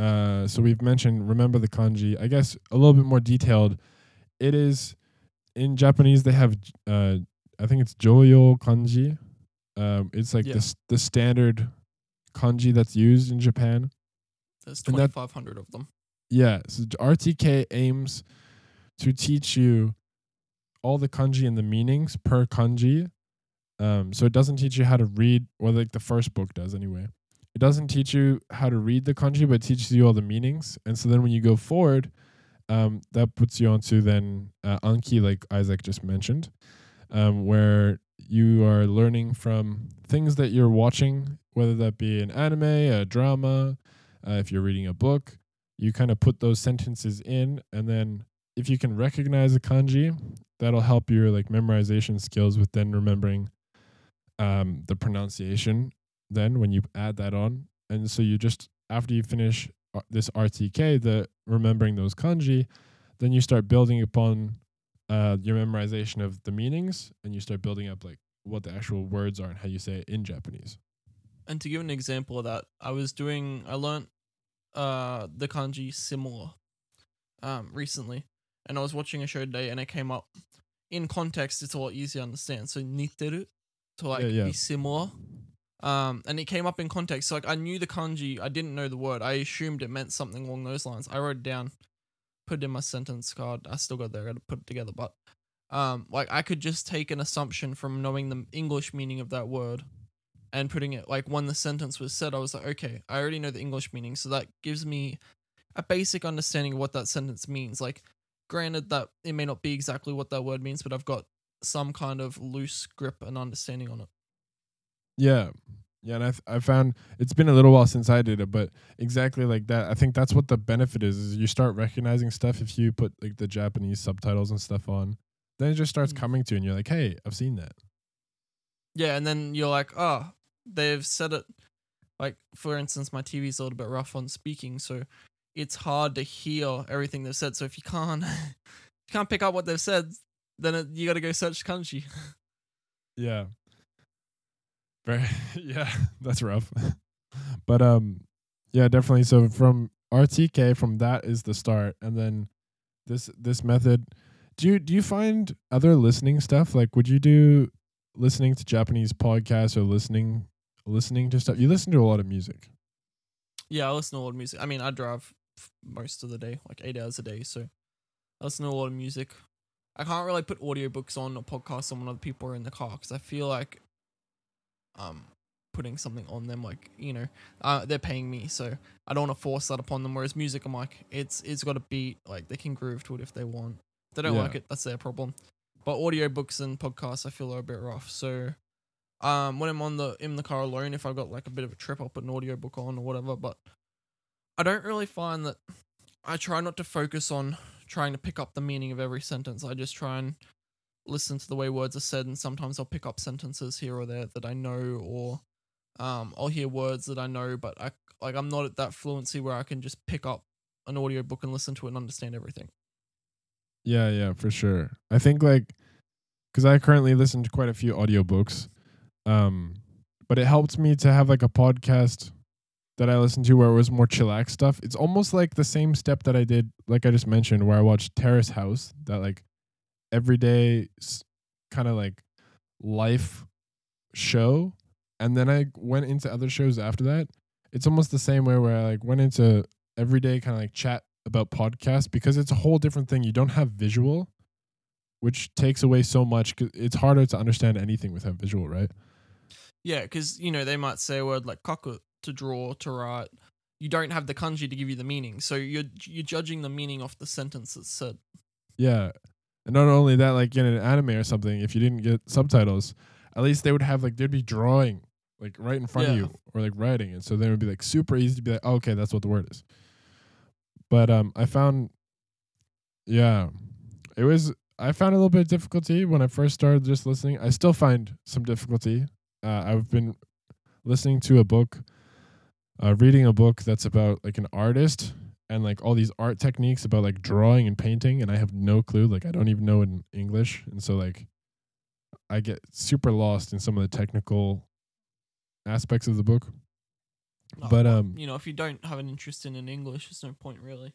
uh, so we've mentioned remember the kanji. I guess a little bit more detailed. It is in Japanese. They have uh, I think it's Joyo kanji. Um, it's like Yeah. the the standard kanji that's used in Japan. There's And that- 2,500 of them. Yeah, so RTK aims to teach you all the kanji and the meanings per kanji. Um, so it doesn't teach you how to read, or like the first book does anyway. It doesn't teach you how to read the kanji, but teaches you all the meanings. And so then when you go forward, um, that puts you onto then uh, Anki, like Isaac just mentioned, um, where you are learning from things that you're watching, whether that be an anime, a drama, uh, if you're reading a book you kind of put those sentences in and then if you can recognize a kanji that'll help your like memorization skills with then remembering um the pronunciation then when you add that on and so you just after you finish uh, this RTK the remembering those kanji then you start building upon uh your memorization of the meanings and you start building up like what the actual words are and how you say it in Japanese And to give an example of that, I was doing, I learnt uh, the kanji similar um, recently, and I was watching a show today, and it came up in context. It's a lot easier to understand. So niteru to like Yeah, yeah. be similar, um, and it came up in context. So like I knew the kanji, I didn't know the word. I assumed it meant something along those lines. I wrote it down, put it in my sentence card. I still got there. I got to put it together, but um, like I could just take an assumption from knowing the English meaning of that word and putting it like when the sentence was said, I was like, okay, I already know the English meaning, so that gives me a basic understanding of what that sentence means. Like, granted that it may not be exactly what that word means, but I've got some kind of loose grip and understanding on it. Yeah. Yeah, and I I found it's been a little while since I did it, but exactly like that. I think that's what the benefit is: is you start recognizing stuff if you put like the Japanese subtitles and stuff on. Then it just starts Mm. coming to you, and you're like, "Hey, I've seen that." Yeah, and then you're like, oh, they've said it. Like, for instance, my TV's a little bit rough on speaking, so it's hard to hear everything they've said. So if you can't, *laughs* if you can't pick up what they've said, then it, you got to go search kanji. *laughs* Yeah. *laughs* Yeah, that's rough. *laughs* but um yeah, definitely so from RTK from that is the start and then this this method do you do you find other listening stuff like would you do listening to Japanese podcasts or listening listening to stuff you listen to a lot of music Yeah, I listen to a lot of music. I mean, I drive most of the day, like eight hours a day, so I listen to a lot of music. I can't really put audiobooks on or podcasts on when other people are in the car because I feel like um putting something on them, like you know, uh, they're paying me, so I don't want to force that upon them. Whereas music, I'm like, it's it's got a beat, like they can groove to it if they want. If they don't Yeah. like it, that's their problem. But audiobooks and podcasts, I feel are a bit rough. So um, when I'm on the in the car alone, if I've got like a bit of a trip, I'll put an audiobook on or whatever. But I don't really find that I try not to focus on trying to pick up the meaning of every sentence. I just try and listen to the way words are said, and sometimes I'll pick up sentences here or there that I know, or um, I'll hear words that I know, but I like I'm not at that fluency where I can just pick up an audiobook and listen to it and understand everything. Yeah, yeah, for sure. I think like because I currently listen to quite a few audiobooks, um, but it helped me to have like a podcast that I listened to where it was more chillax stuff. It's almost like the same step that I did, like I just mentioned, where I watched Terrace House, that like everyday kind of like life show, and then I went into other shows after that. It's almost the same way where I like went into everyday kind of like chat about podcasts because it's a whole different thing. You don't have visual, which takes away so much. Cause it's harder to understand anything without visual, right? Yeah, because you know they might say a word like "kaku" to draw to write. You don't have the kanji to give you the meaning, so you're you're judging the meaning off the sentence that's said. Yeah, and not only that, like in an anime or something, if you didn't get subtitles, at least they would have like they'd be drawing like right in front of you or like writing and so then it would be like super easy to be like, oh, okay, that's what the word is. But um, I found, yeah, it was. I found a little bit of difficulty when I first started just listening. I still find some difficulty. Uh, I've been listening to a book, uh, reading a book that's about like an artist and like all these art techniques about like drawing and painting, and I have no clue. Like I don't even know in English, and so like I get super lost in some of the technical aspects of the book. But, um, you know, if you don't have an interest in an English, there's no point really.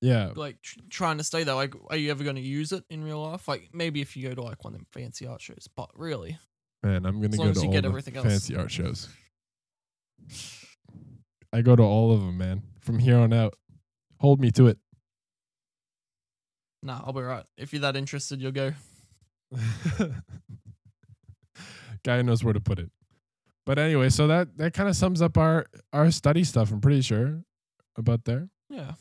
Yeah, Like tr- trying to stay there. Like, are you ever going to use it in real life? Like, maybe if you go to like one of them fancy art shows, but really, man, I'm gonna go to all get the everything else. fancy art shows. I go to all of them, man. From here on out, hold me to it. nah, I'll be right. If you're that interested, you'll go. *laughs* Guy knows where to put it. But anyway, so that that kind of sums up our our study stuff. I'm pretty sure about there. Yeah.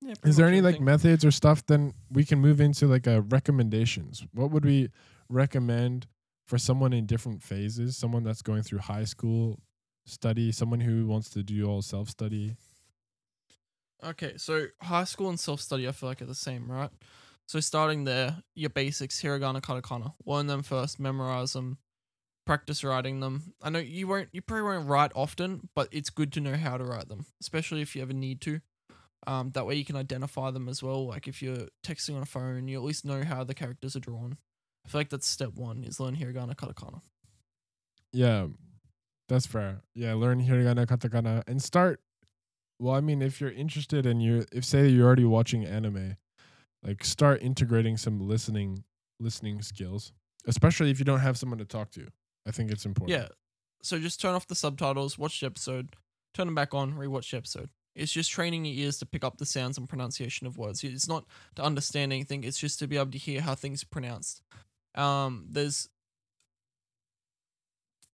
Yeah. Is there any like methods or stuff? Then we can move into like uh, recommendations. What would we recommend for someone in different phases? Someone that's going through high school study, someone who wants to do all self study. Okay, so high school and self study, I feel like are the same, right? So starting there, your basics, hiragana, katakana, learn them first, memorize them, practice writing them. I know you won't, you probably won't write often, but it's good to know how to write them, especially if you ever need to. Um, that way you can identify them as well. Like if you're texting on a phone, you at least know how the characters are drawn. I feel like that's step one is learn hiragana, katakana. Yeah, that's fair. Yeah, learn hiragana, katakana, and start. Well, I mean, if you're interested and you, if say you're already watching anime, like start integrating some listening, listening skills, especially if you don't have someone to talk to. I think it's important. Yeah. So just turn off the subtitles, watch the episode, turn them back on, rewatch the episode. It's just training your ears to pick up the sounds and pronunciation of words. It's not to understand anything, it's just to be able to hear how things are pronounced. Um, there's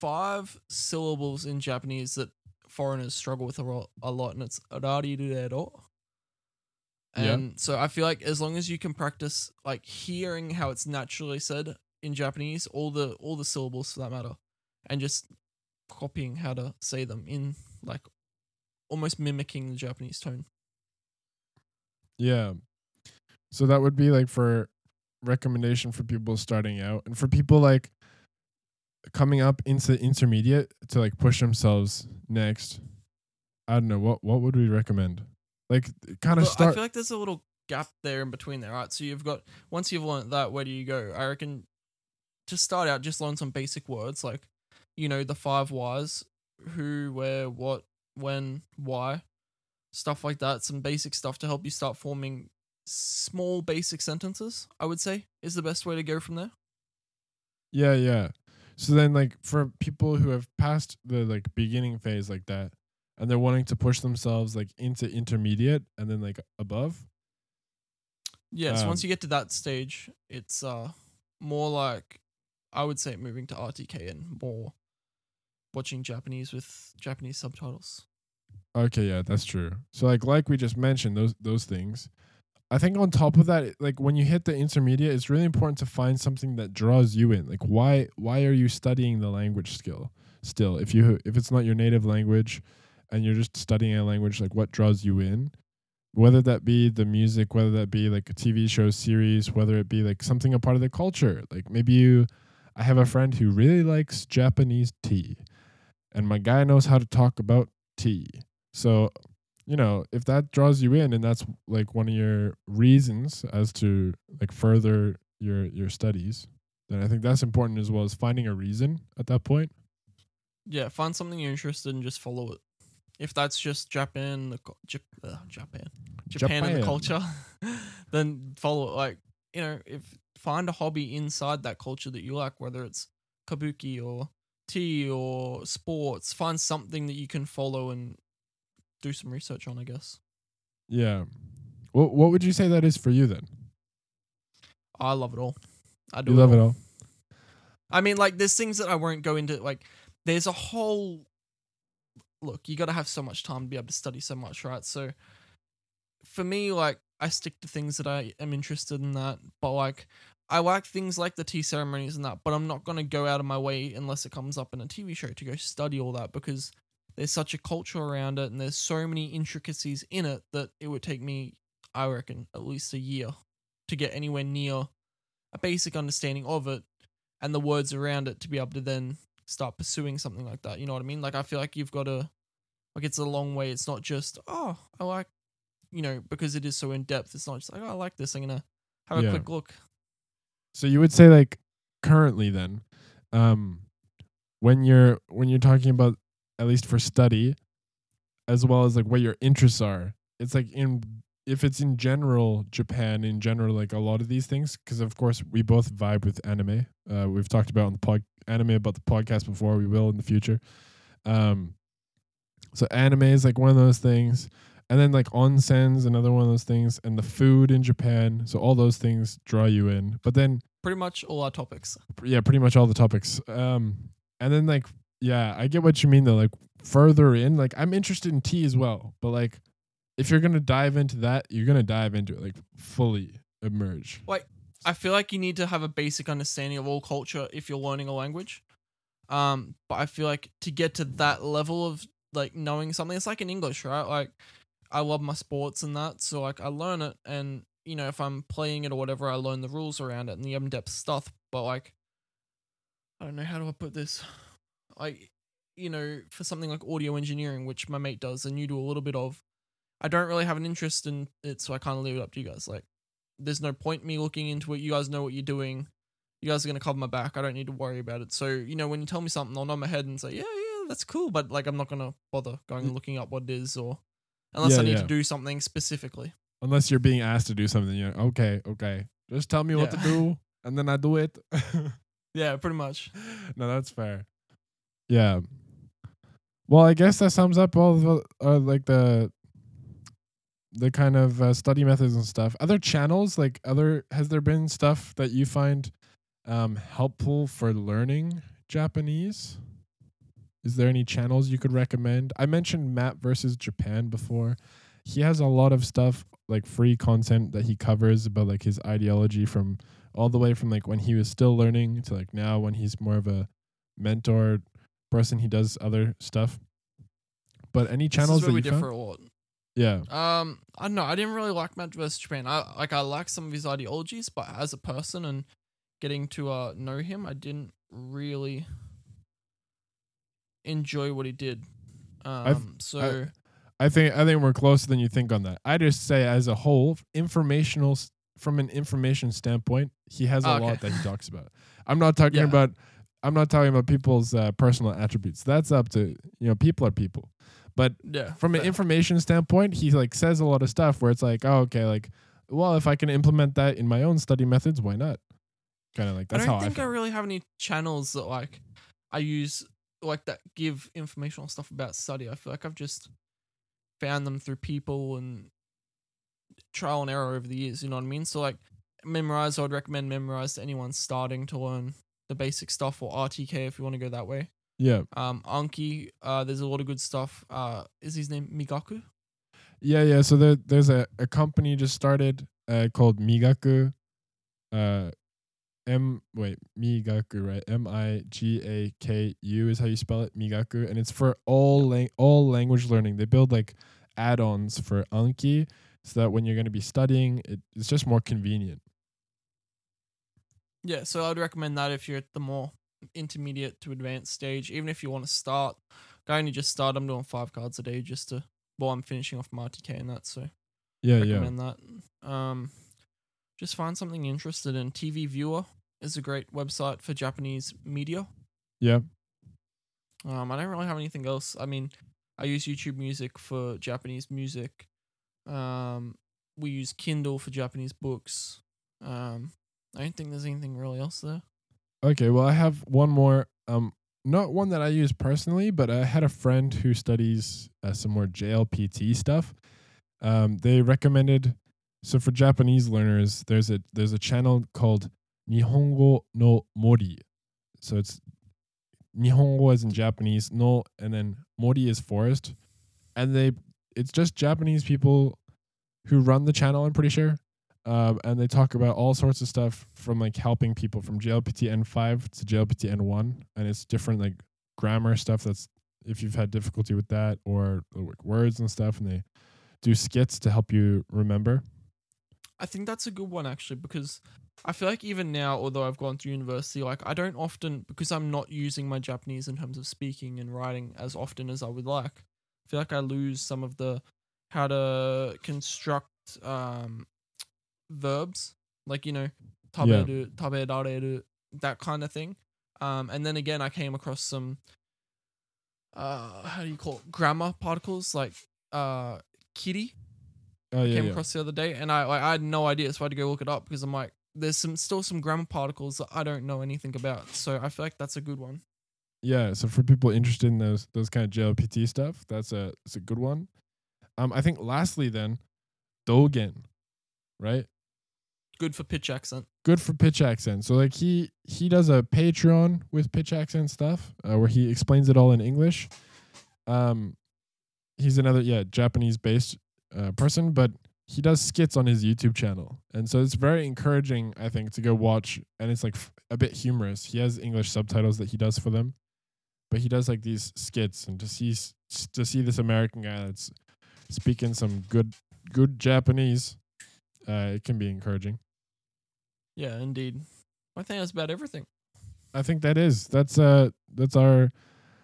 five syllables in Japanese that foreigners struggle with a, ro- a lot, and it's arariruero. Yeah. And so I feel like as long as you can practice like hearing how it's naturally said in Japanese, all the all the syllables for that matter, and just copying how to say them in like almost mimicking the Japanese tone. Yeah. So that would be like for recommendation for people starting out and for people like coming up into intermediate to like push themselves next. I don't know what what would we recommend? Like kind of But I feel like there's a little gap there in between there, right? So you've got once you've learned that, where do you go? I reckon to start out, just learn some basic words like, you know, the five whys, who, where, what, when, why, stuff like that. Some basic stuff to help you start forming small basic sentences. I would say is the best way to go from there. Yeah, yeah. So then like for people who have passed the like beginning phase like that and they're wanting to push themselves like into intermediate and then like above. Yes, so once Um, you get to that stage, it's uh more like I would say moving to RTK and more watching Japanese with Japanese subtitles. Okay, yeah, that's true. So like like we just mentioned those those things. I think on top of that, like when you hit the intermediate, it's really important to find something that draws you in. Like why why are you studying the language skill still? If you if it's not your native language and you're just studying a language, like what draws you in? whether that be the music, whether that be like a TV show series, whether it be like something a part of the culture. Like maybe you, I have a friend who really likes Japanese tea, and my guy knows how to talk about tea. So, you know, if that draws you in and that's like one of your reasons as to like further your your studies, then I think that's important as well as finding a reason at that point. Yeah, find something you're interested in, just follow it. If that's just Japan, the Jap- uh, Japan, Japan, and the culture, *laughs* then follow it. Like you know, if find a hobby inside that culture that you like, whether it's kabuki or tea or sports, find something that you can follow and do some research on. I guess Yeah. What what would you say that is for you then? I love it all. I do You love it all. I mean, like, there's things that I won't go into. Like, there's a whole look. You got to have so much time to be able to study so much, right? So, for me, like, I stick to things that I am interested in. That, but like, I like things like the tea ceremonies and that. But I'm not gonna go out of my way unless it comes up in a TV show to go study all that because there's such a culture around it and there's so many intricacies in it that it would take me, I reckon, at least a year to get anywhere near a basic understanding of it and the words around it to be able to then start pursuing something like that. You know what I mean? Like I feel like you've got to like it's a long way. It's not just oh I like you know because it is so in depth. It's not just like oh I like this. I'm gonna have a Yeah. quick look. So you would say like currently then, um, when you're when you're talking about at least for study, as well as like what your interests are, it's like in if it's in general Japan in general like a lot of these things because of course we both vibe with anime. Uh, we've talked about on the pod anime about the podcast before. We will in the future. Um, so anime is like one of those things. And then like onsen's another one of those things, and the food in Japan. So all those things draw you in. But then Pretty much all our topics. yeah, pretty much all the topics. Um, and then like, yeah, I get what you mean though. Like further in, like I'm interested in tea as well, but like, if you're gonna dive into that, you're gonna dive into it like fully emerge. Like, I feel like you need to have a basic understanding of all culture if you're learning a language. Um, but I feel like to get to that level of like knowing something, it's like in English, right? Like I love my sports and that, so like I learn it, and you know if I'm playing it or whatever, I learn the rules around it and the in-depth stuff. But like, I don't know how do I put this, like you know for something like audio engineering, which my mate does and you do a little bit of, I don't really have an interest in it, so I kind of leave it up to you guys. Like there's no point me looking into it. You guys know what you're doing. You guys are gonna cover my back. I don't need to worry about it. So you know, when you tell me something, I'll nod my head and say, yeah, yeah, that's cool. But like, I'm not gonna bother going and looking up what it is, or unless Yeah, I need yeah. to do something specifically. Unless you're being asked to do something, you're like, okay, okay, just tell me what to do, *laughs* and then I do it. *laughs* Yeah, pretty much. no, that's fair. Yeah. Well, I guess that sums up all the uh, like the the kind of uh, study methods and stuff. Other channels, like other, has there been stuff that you find um, helpful for learning Japanese? Is there any channels you could recommend? I mentioned Matt versus Japan before. He has a lot of stuff like free content that he covers about like his ideology from all the way from like when he was still learning to like now when he's more of a mentor person. He does other stuff. But any channels this is where that we you differ found? a lot. Yeah. Um, I don't know. I didn't really like Matt versus Japan. I like I like some of his ideologies, but as a person and getting to uh know him, I didn't really enjoy what he did. Um, so I think I think we're closer than you think on that. I just say as a whole, informational from an information standpoint, he has a Oh, okay. lot that he talks about. I'm not talking Yeah. about I'm not talking about people's uh, personal attributes. That's up to you know people are people. But yeah, from an information standpoint, he like says a lot of stuff where it's like, oh, okay, like, well, if I can implement that in my own study methods, why not? Kind of like that's I don't how think I. I, really have any channels that like I use like that give informational stuff about study. I feel like I've just found them through people and trial and error over the years. You know what I mean? So like Memrise, I would recommend Memrise to anyone starting to learn the basic stuff or RTK if you want to go that way. yeah, Um, Anki, uh, there's a lot of good stuff. Uh, is his name Migaku? yeah, yeah. So there, there's a, a company just started uh, called Migaku. Uh, M wait Migaku right? M I G A K U is how you spell it. Migaku, and it's for all lang- all language learning. They build like add-ons for Anki so that when you're going to be studying, it, it's just more convenient. Yeah, so I'd recommend that if you're at the more intermediate to advanced stage. Even if you want to start, I only just start. I'm doing five cards a day just to. Well, I'm finishing off my RTK and that, so Yeah, yeah. recommend that. Um, just find something you're interested in. TV Viewer is a great website for Japanese media. Yeah. Um, I don't really have anything else. I mean, I use YouTube Music for Japanese music. Um, we use Kindle for Japanese books. Um, I don't think there's anything really else there. Okay, well, I have one more. Um, not one that I use personally, but I had a friend who studies uh, some more JLPT stuff. Um, they recommended so for Japanese learners, there's a there's a channel called Nihongo no Mori. So it's Nihongo as in Japanese, no, and then Mori is forest, and they it's just Japanese people who run the channel. I'm pretty sure, um, and they talk about all sorts of stuff from like helping people from JLPT N5 to JLPT N1, and it's different like grammar stuff. That's if you've had difficulty with that or like words and stuff, and they do skits to help you remember. I think that's a good one actually because I feel like even now, although I've gone through university, like I don't often because I'm not using my Japanese in terms of speaking and writing as often as I would like. I feel like I lose some of the how to construct um verbs, like you know, taberu, taberareru, that kind of thing. Um, and then again, I came across some uh, how do you call it? grammar particles like uh, kiri Oh yeah, came yeah. across the other day, and I like, I had no idea, so I had to go look it up because I'm like, there's some still some grammar particles that I don't know anything about. So I feel like that's a good one. Yeah, so for people interested in those those kind of JLPT stuff, that's a it's a good one. Um, I think lastly then, Dogen, right? Good for pitch accent. Good for pitch accent. So like he he does a Patreon with pitch accent stuff, uh, where he explains it all in English. Um, he's another yeah Japanese based uh, person, but he does skits on his YouTube channel, and so it's very encouraging. I think to go watch, and it's like f- a bit humorous. He has English subtitles that he does for them, but he does like these skits, and to see to see this American guy that's speaking some good good Japanese, uh, it can be encouraging. Yeah, indeed. I think that's about everything. I think that is that's uh that's our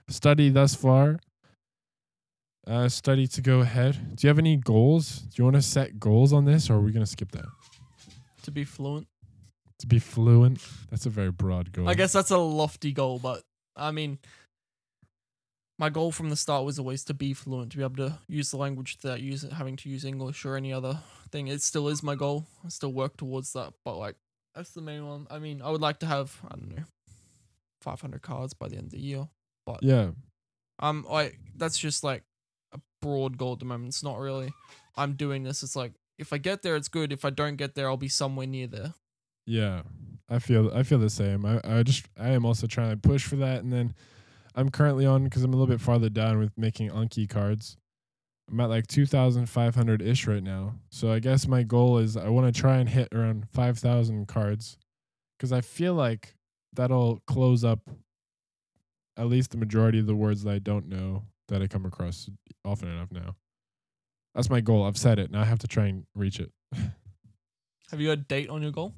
study thus far. Uh, study to go ahead. Do you have any goals? Do you want to set goals on this, or are we gonna skip that? To be fluent. To be fluent. That's a very broad goal. I guess that's a lofty goal, but I mean, my goal from the start was always to be fluent, to be able to use the language without use having to use English or any other thing. It still is my goal. I still work towards that, but like that's the main one. I mean, I would like to have I don't know, 500 cards by the end of the year. But yeah. Um, I that's just like a broad goal at the moment. It's not really. I'm doing this. It's like if I get there, it's good. If I don't get there, I'll be somewhere near there. Yeah. I feel I feel the same. I, I just I am also trying to push for that and then I'm currently on because I'm a little bit farther down with making Anki cards. I'm at like 2,500 ish right now. So I guess my goal is I want to try and hit around 5,000 cards because I feel like that'll close up at least the majority of the words that I don't know that I come across often enough now. That's my goal. I've set it. Now I have to try and reach it. *laughs* Have you a date on your goal?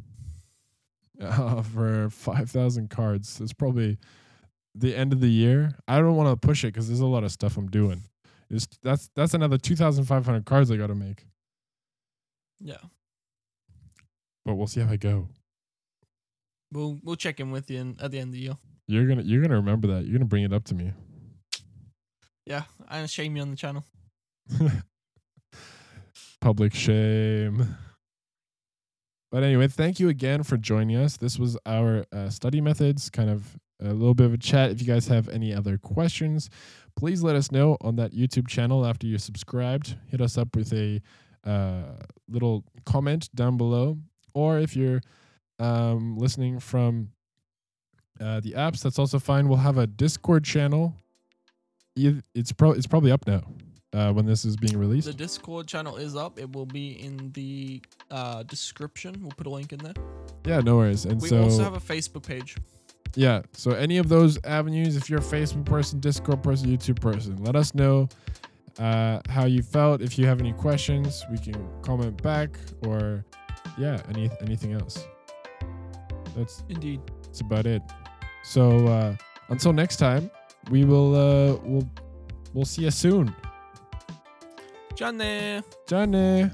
uh, *laughs* for 5,000 cards. It's probably the end of the year. I don't want to push it because there's a lot of stuff I'm doing. It's, that's that's another 2,500 cards I got to make. Yeah. But we'll see how I go. We'll we'll check in with you in, at the end of the year. You're gonna you're gonna remember that. You're gonna bring it up to me. Yeah, and shame you on the channel. *laughs* Public shame. But anyway, thank you again for joining us. This was our uh, study methods, kind of a little bit of a chat. If you guys have any other questions, please let us know on that YouTube channel after you're subscribed. Hit us up with a uh, little comment down below. Or if you're um, listening from uh, the apps, that's also fine. We'll have a Discord channel. It's, pro- it's probably up now uh, when this is being released. The Discord channel is up. It will be in the uh, description. We'll put a link in there. Yeah, no worries. And We so also have a Facebook page. Yeah, so any of those avenues, if you're a Facebook person, Discord person, YouTube person, let us know. uh, how you felt. If you have any questions, we can comment back or yeah, any anything else. That's Indeed. that's about it. So uh, until next time, we will uh, we'll we'll see you soon. Johnny. Johnny.